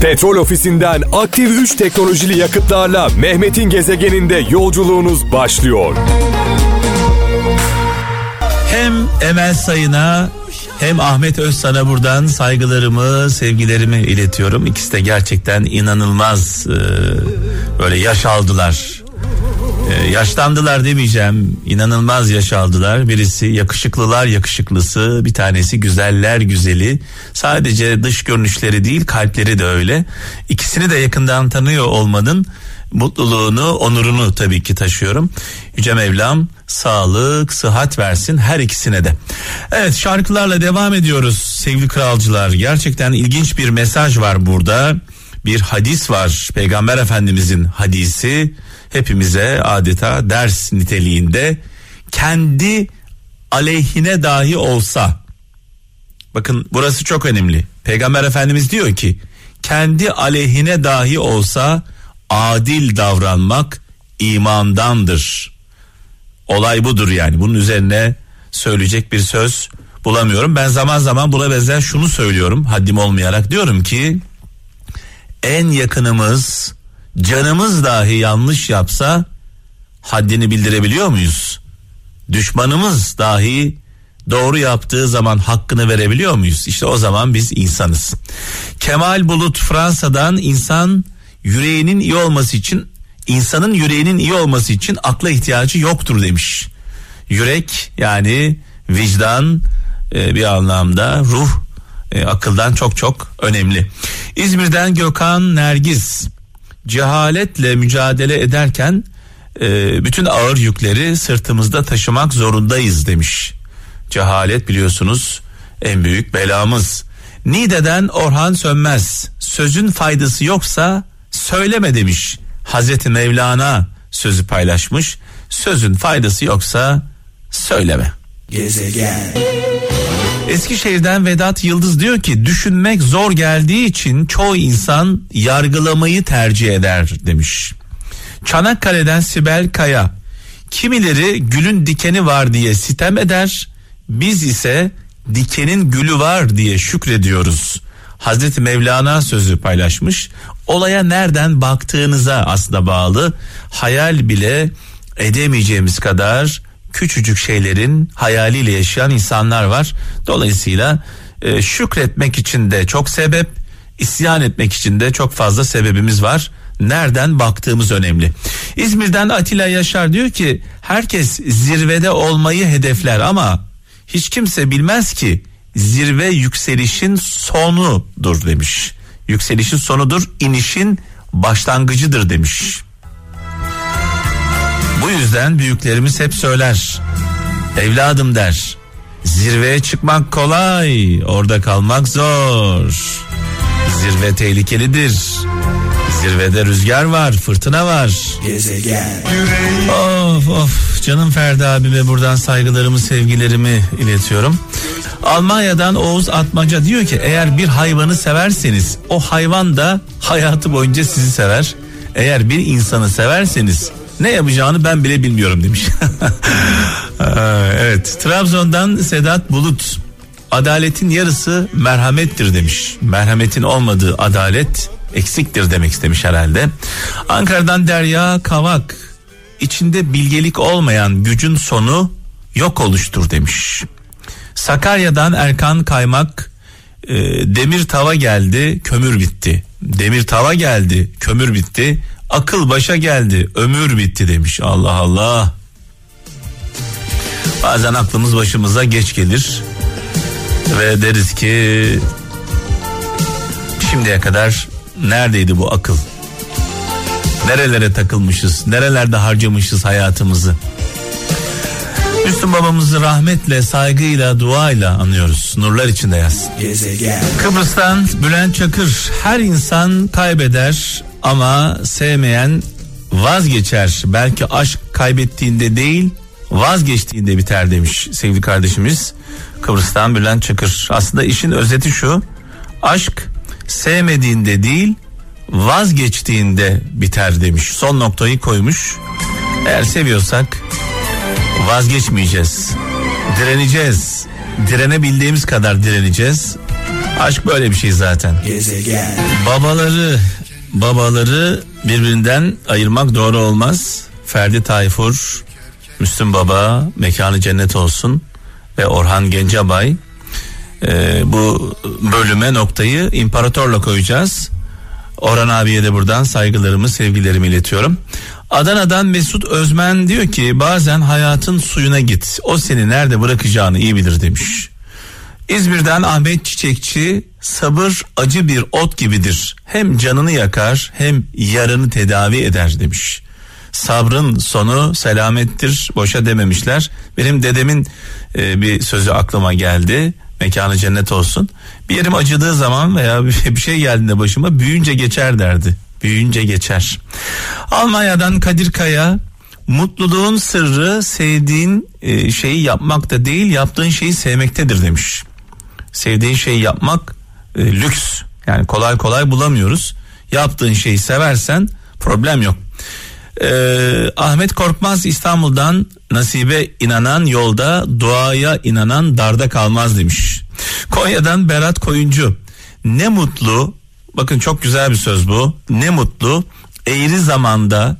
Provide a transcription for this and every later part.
Petrol ofisinden aktif 3 teknolojili yakıtlarla Mehmet'in gezegeninde yolculuğunuz başlıyor. Hem Emel Sayın'a hem Ahmet Özsan'a buradan saygılarımı, sevgilerimi iletiyorum. İkisi de gerçekten inanılmaz e, böyle yaş aldılar. E, yaşlandılar demeyeceğim. İnanılmaz yaş aldılar. Birisi yakışıklılar yakışıklısı, bir tanesi güzeller güzeli. Sadece dış görünüşleri değil, kalpleri de öyle. İkisini de yakından tanıyor olmanın mutluluğunu, onurunu tabii ki taşıyorum. Yüce Mevlam sağlık, sıhhat versin her ikisine de. Evet şarkılarla devam ediyoruz sevgili kralcılar. Gerçekten ilginç bir mesaj var burada. Bir hadis var. Peygamber Efendimizin hadisi hepimize adeta ders niteliğinde kendi aleyhine dahi olsa bakın burası çok önemli. Peygamber Efendimiz diyor ki kendi aleyhine dahi olsa adil davranmak imandandır. Olay budur yani. Bunun üzerine söyleyecek bir söz bulamıyorum. Ben zaman zaman buna benzer şunu söylüyorum haddim olmayarak diyorum ki en yakınımız canımız dahi yanlış yapsa haddini bildirebiliyor muyuz? Düşmanımız dahi doğru yaptığı zaman hakkını verebiliyor muyuz? İşte o zaman biz insanız. Kemal Bulut Fransa'dan insan yüreğinin iyi olması için insanın yüreğinin iyi olması için akla ihtiyacı yoktur demiş. Yürek yani vicdan e, bir anlamda ruh e, akıldan çok çok önemli. İzmir'den Gökhan Nergiz cehaletle mücadele ederken e, bütün ağır yükleri sırtımızda taşımak zorundayız demiş. Cehalet biliyorsunuz en büyük belamız. Nide'den Orhan Sönmez sözün faydası yoksa söyleme demiş. Hazreti Mevlana sözü paylaşmış. Sözün faydası yoksa söyleme. Gezegen. Eskişehir'den Vedat Yıldız diyor ki düşünmek zor geldiği için çoğu insan yargılamayı tercih eder demiş. Çanakkale'den Sibel Kaya kimileri gülün dikeni var diye sitem eder biz ise dikenin gülü var diye şükrediyoruz. Hazreti Mevlana sözü paylaşmış. Olaya nereden baktığınıza aslında bağlı. Hayal bile edemeyeceğimiz kadar küçücük şeylerin hayaliyle yaşayan insanlar var. Dolayısıyla e, şükretmek için de çok sebep, isyan etmek için de çok fazla sebebimiz var. Nereden baktığımız önemli. İzmir'den Atilla Yaşar diyor ki herkes zirvede olmayı hedefler ama hiç kimse bilmez ki zirve yükselişin sonudur demiş. Yükselişin sonudur, inişin başlangıcıdır demiş. Yüzden büyüklerimiz hep söyler. Evladım der. Zirveye çıkmak kolay, orada kalmak zor. Zirve tehlikelidir. Zirvede rüzgar var, fırtına var. Gezegen. Of of canım Ferdi abime buradan saygılarımı, sevgilerimi iletiyorum. Almanya'dan Oğuz Atmaca diyor ki eğer bir hayvanı severseniz o hayvan da hayatı boyunca sizi sever. Eğer bir insanı severseniz ne yapacağını ben bile bilmiyorum demiş. evet Trabzon'dan Sedat Bulut adaletin yarısı merhamettir demiş. Merhametin olmadığı adalet eksiktir demek istemiş herhalde. Ankara'dan Derya Kavak içinde bilgelik olmayan gücün sonu yok oluştur demiş. Sakarya'dan Erkan Kaymak e, demir tava geldi kömür bitti. Demir tava geldi kömür bitti. Akıl başa geldi ömür bitti demiş. Allah Allah. Bazen aklımız başımıza geç gelir. Ve deriz ki şimdiye kadar neredeydi bu akıl? Nerelere takılmışız? Nerelerde harcamışız hayatımızı? Müslüm babamızı rahmetle, saygıyla, duayla anıyoruz. Nurlar içinde yaz. Gezegen. Kıbrıs'tan Bülent Çakır. Her insan kaybeder ama sevmeyen vazgeçer. Belki aşk kaybettiğinde değil, vazgeçtiğinde biter demiş sevgili kardeşimiz. Kıbrıs'tan Bülent Çakır. Aslında işin özeti şu. Aşk sevmediğinde değil, vazgeçtiğinde biter demiş. Son noktayı koymuş. Eğer seviyorsak vazgeçmeyeceğiz. Direneceğiz. Direnebildiğimiz kadar direneceğiz. Aşk böyle bir şey zaten. Gezegen. Babaları babaları birbirinden ayırmak doğru olmaz. Ferdi Tayfur, Müslüm Baba, mekanı cennet olsun ve Orhan Gencebay. Ee, bu bölüme noktayı imparatorla koyacağız. Orhan abiye de buradan saygılarımı, sevgilerimi iletiyorum. Adana'dan Mesut Özmen diyor ki bazen hayatın suyuna git. O seni nerede bırakacağını iyi bilir demiş. İzmir'den Ahmet Çiçekçi sabır acı bir ot gibidir. Hem canını yakar hem yarını tedavi eder demiş. Sabrın sonu selamettir boşa dememişler. Benim dedemin e, bir sözü aklıma geldi. Mekanı cennet olsun. Bir yerim acıdığı zaman veya bir şey geldiğinde başıma büyüyünce geçer derdi. Büyüyünce geçer. Almanya'dan Kadir Kaya mutluluğun sırrı sevdiğin e, şeyi yapmakta değil yaptığın şeyi sevmektedir demiş sevdiğin şeyi yapmak e, lüks. Yani kolay kolay bulamıyoruz. Yaptığın şeyi seversen problem yok. Ee, Ahmet Korkmaz İstanbul'dan nasibe inanan yolda duaya inanan darda kalmaz demiş. Konya'dan Berat Koyuncu ne mutlu bakın çok güzel bir söz bu ne mutlu eğri zamanda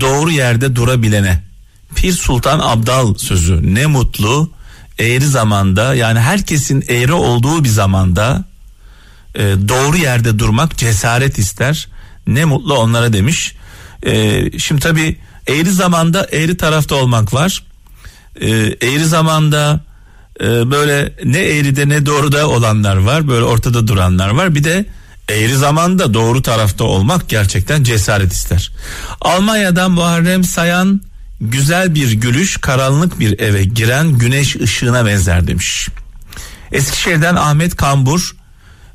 doğru yerde durabilene Pir Sultan Abdal sözü ne mutlu eğri zamanda yani herkesin eğri olduğu bir zamanda e, doğru yerde durmak cesaret ister. Ne mutlu onlara demiş. E, şimdi tabi eğri zamanda eğri tarafta olmak var. E, eğri zamanda e, böyle ne eğride ne doğruda olanlar var. Böyle ortada duranlar var. Bir de eğri zamanda doğru tarafta olmak gerçekten cesaret ister. Almanya'dan Muharrem Sayan güzel bir gülüş karanlık bir eve giren güneş ışığına benzer demiş. Eskişehir'den Ahmet Kambur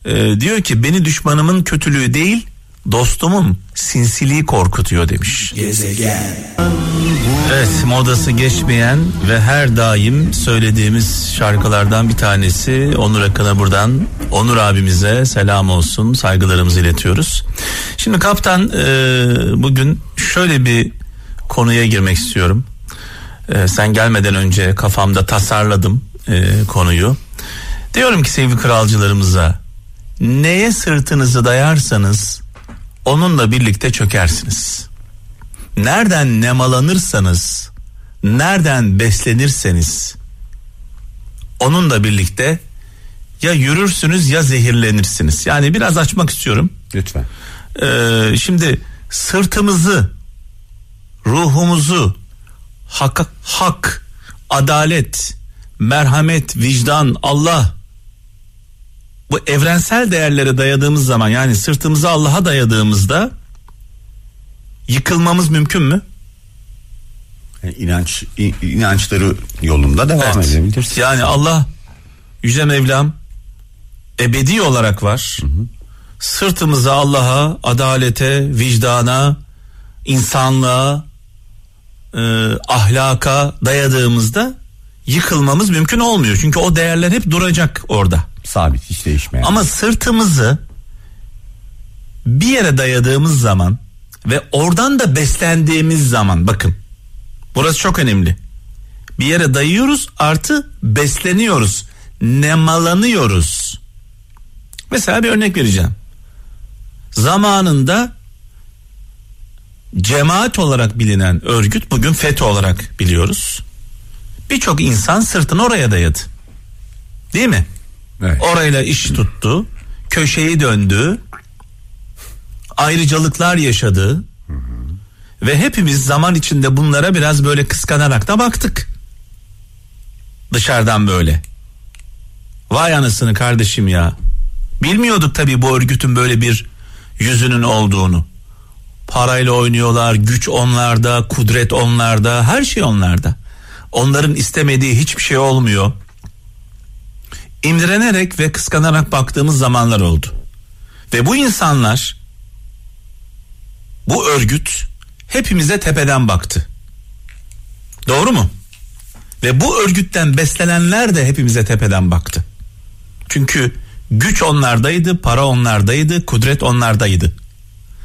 e, diyor ki beni düşmanımın kötülüğü değil dostumun sinsiliği korkutuyor demiş. Gezegen. Evet modası geçmeyen ve her daim söylediğimiz şarkılardan bir tanesi Onur Akın'a buradan Onur abimize selam olsun saygılarımızı iletiyoruz. Şimdi kaptan e, bugün şöyle bir konuya girmek istiyorum. Ee, sen gelmeden önce kafamda tasarladım e, konuyu. Diyorum ki sevgili kralcılarımıza neye sırtınızı dayarsanız onunla birlikte çökersiniz. Nereden nemalanırsanız, nereden beslenirseniz onunla birlikte ya yürürsünüz ya zehirlenirsiniz. Yani biraz açmak istiyorum. Lütfen. Ee, şimdi sırtımızı ruhumuzu hak, hak, adalet, merhamet, vicdan, Allah bu evrensel değerlere dayadığımız zaman yani sırtımızı Allah'a dayadığımızda yıkılmamız mümkün mü? Yani inanç inançları yolunda devam Evet. edebilirsin. Yani Allah Yüce Mevlam ebedi olarak var. Sırtımızı Allah'a, adalete, vicdana, insanlığa, e, ahlaka dayadığımızda yıkılmamız mümkün olmuyor. Çünkü o değerler hep duracak orada. Sabit hiç değişmeyen. Ama sırtımızı bir yere dayadığımız zaman ve oradan da beslendiğimiz zaman bakın burası çok önemli. Bir yere dayıyoruz artı besleniyoruz. Nemalanıyoruz. Mesela bir örnek vereceğim. Zamanında cemaat olarak bilinen örgüt bugün FETÖ olarak biliyoruz. Birçok insan sırtını oraya dayadı. Değil mi? Evet. Orayla iş tuttu. Köşeyi döndü. Ayrıcalıklar yaşadı. Ve hepimiz zaman içinde bunlara biraz böyle kıskanarak da baktık. Dışarıdan böyle. Vay anasını kardeşim ya. Bilmiyorduk tabii bu örgütün böyle bir yüzünün olduğunu. Parayla oynuyorlar, güç onlarda, kudret onlarda, her şey onlarda. Onların istemediği hiçbir şey olmuyor imdirenerek ve kıskanarak baktığımız zamanlar oldu. Ve bu insanlar bu örgüt hepimize tepeden baktı. Doğru mu? Ve bu örgütten beslenenler de hepimize tepeden baktı. Çünkü güç onlardaydı, para onlardaydı, kudret onlardaydı.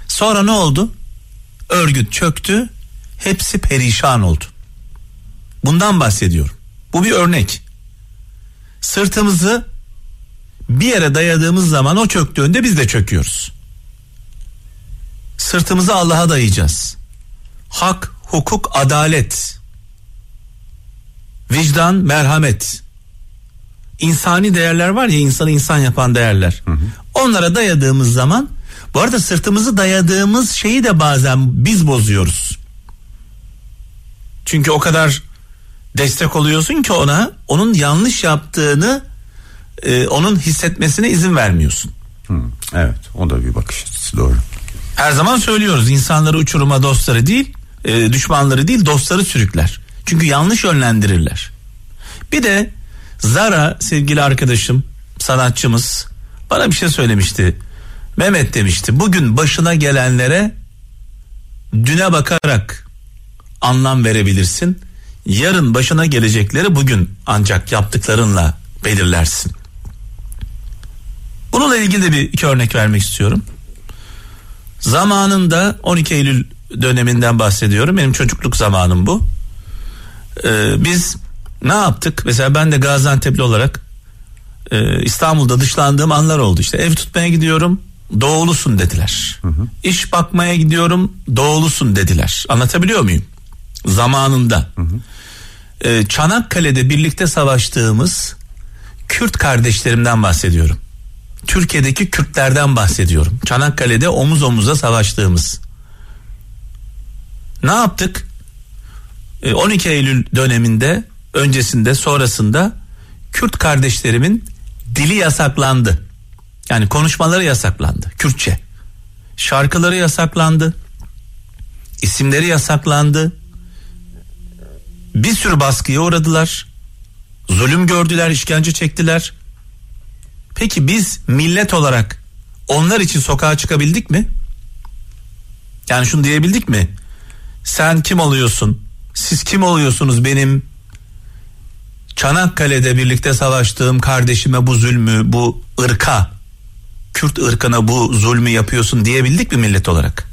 Sonra ne oldu? Örgüt çöktü, hepsi perişan oldu. Bundan bahsediyorum. Bu bir örnek sırtımızı bir yere dayadığımız zaman o çöktüğünde biz de çöküyoruz. Sırtımızı Allah'a dayayacağız. Hak, hukuk, adalet, vicdan, merhamet. İnsani değerler var ya insanı insan yapan değerler. Onlara dayadığımız zaman bu arada sırtımızı dayadığımız şeyi de bazen biz bozuyoruz. Çünkü o kadar destek oluyorsun ki ona onun yanlış yaptığını e, onun hissetmesine izin vermiyorsun. Hı, evet o da bir bakış açısı doğru. Her zaman söylüyoruz insanları uçuruma dostları değil e, düşmanları değil dostları sürükler. Çünkü yanlış yönlendirirler. Bir de Zara sevgili arkadaşım sanatçımız bana bir şey söylemişti. Mehmet demişti bugün başına gelenlere düne bakarak anlam verebilirsin. Yarın başına gelecekleri bugün ancak yaptıklarınla belirlersin. Bununla ilgili de bir iki örnek vermek istiyorum. Zamanında 12 Eylül döneminden bahsediyorum. Benim çocukluk zamanım bu. Ee, biz ne yaptık? Mesela ben de Gaziantep'li olarak e, İstanbul'da dışlandığım anlar oldu. İşte ev tutmaya gidiyorum doğulusun dediler. Hı hı. İş bakmaya gidiyorum doğulusun dediler. Anlatabiliyor muyum? Zamanında. Hı hı. Ee, Çanakkale'de birlikte savaştığımız Kürt kardeşlerimden bahsediyorum. Türkiye'deki Kürtlerden bahsediyorum. Çanakkale'de omuz omuza savaştığımız. Ne yaptık? 12 Eylül döneminde öncesinde sonrasında Kürt kardeşlerimin dili yasaklandı. Yani konuşmaları yasaklandı. Kürtçe. Şarkıları yasaklandı. İsimleri yasaklandı. Bir sürü baskıya uğradılar. Zulüm gördüler, işkence çektiler. Peki biz millet olarak onlar için sokağa çıkabildik mi? Yani şunu diyebildik mi? Sen kim oluyorsun? Siz kim oluyorsunuz benim Çanakkale'de birlikte savaştığım kardeşime bu zulmü, bu ırka, Kürt ırkına bu zulmü yapıyorsun diyebildik mi millet olarak?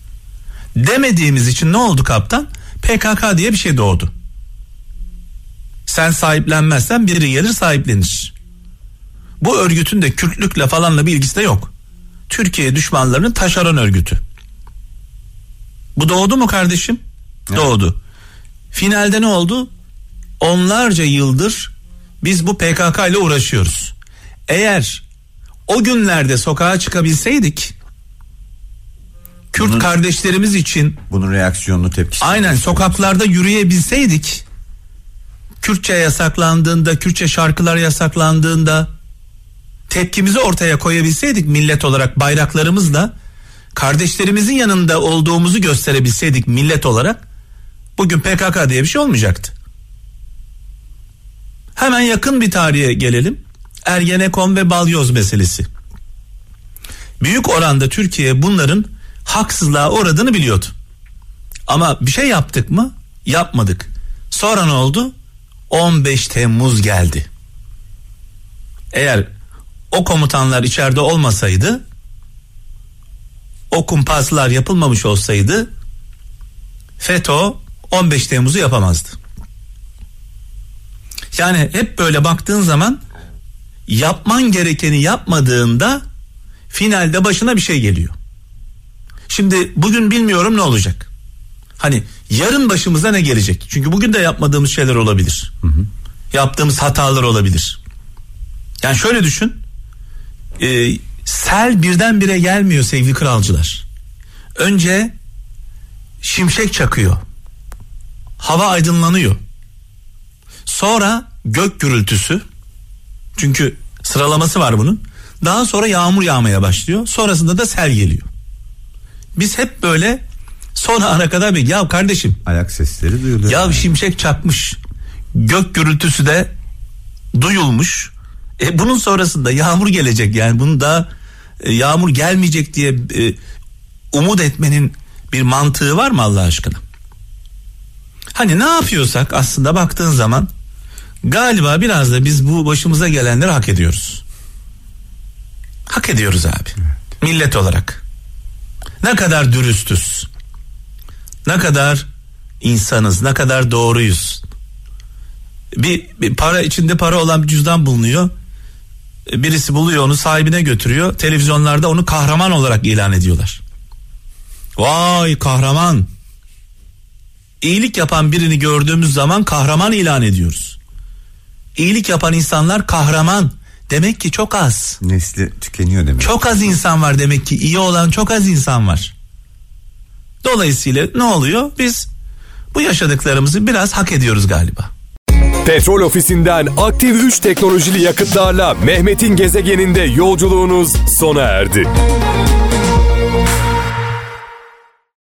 Demediğimiz için ne oldu kaptan? PKK diye bir şey doğdu. Sen sahiplenmezsen biri gelir sahiplenir. Bu örgütün de Kürtlükle falanla bir ilgisi de yok. Türkiye düşmanlarının taşeron örgütü. Bu doğdu mu kardeşim? Evet. Doğdu. Finalde ne oldu? Onlarca yıldır biz bu PKK ile uğraşıyoruz. Eğer o günlerde sokağa çıkabilseydik Kürt bunun, kardeşlerimiz için bunun reaksiyonlu tepkisi. Aynen sokaklarda yürüyebilseydik Kürtçe yasaklandığında, Kürtçe şarkılar yasaklandığında tepkimizi ortaya koyabilseydik millet olarak bayraklarımızla kardeşlerimizin yanında olduğumuzu gösterebilseydik millet olarak bugün PKK diye bir şey olmayacaktı. Hemen yakın bir tarihe gelelim. Ergenekon ve balyoz meselesi. Büyük oranda Türkiye bunların haksızlığa uğradığını biliyordu. Ama bir şey yaptık mı? Yapmadık. Sonra ne oldu? 15 Temmuz geldi. Eğer o komutanlar içeride olmasaydı o kumpaslar yapılmamış olsaydı FETÖ 15 Temmuz'u yapamazdı. Yani hep böyle baktığın zaman yapman gerekeni yapmadığında finalde başına bir şey geliyor. Şimdi bugün bilmiyorum ne olacak. Hani yarın başımıza ne gelecek? Çünkü bugün de yapmadığımız şeyler olabilir. Hı hı. Yaptığımız hatalar olabilir. Yani şöyle düşün. E, sel birdenbire gelmiyor sevgili kralcılar. Önce şimşek çakıyor. Hava aydınlanıyor. Sonra gök gürültüsü. Çünkü sıralaması var bunun. Daha sonra yağmur yağmaya başlıyor. Sonrasında da sel geliyor. Biz hep böyle sonra ana kadar bir ya kardeşim. Ayak sesleri duyuluyor. Ya yani. şimşek çakmış. Gök gürültüsü de duyulmuş. E bunun sonrasında yağmur gelecek yani bunu da e, yağmur gelmeyecek diye e, umut etmenin bir mantığı var mı Allah aşkına? Hani ne yapıyorsak aslında baktığın zaman galiba biraz da biz bu başımıza gelenleri hak ediyoruz. Hak ediyoruz abi. Evet. Millet olarak. Ne kadar dürüstüz. Ne kadar insanız, ne kadar doğruyuz. Bir, bir para içinde para olan bir cüzdan bulunuyor. Birisi buluyor onu sahibine götürüyor. Televizyonlarda onu kahraman olarak ilan ediyorlar. Vay kahraman. İyilik yapan birini gördüğümüz zaman kahraman ilan ediyoruz. İyilik yapan insanlar kahraman. Demek ki çok az. Nesli tükeniyor demek. Çok az insan var demek ki iyi olan çok az insan var. Dolayısıyla ne oluyor? Biz bu yaşadıklarımızı biraz hak ediyoruz galiba. Petrol ofisinden aktif 3 teknolojili yakıtlarla Mehmet'in gezegeninde yolculuğunuz sona erdi.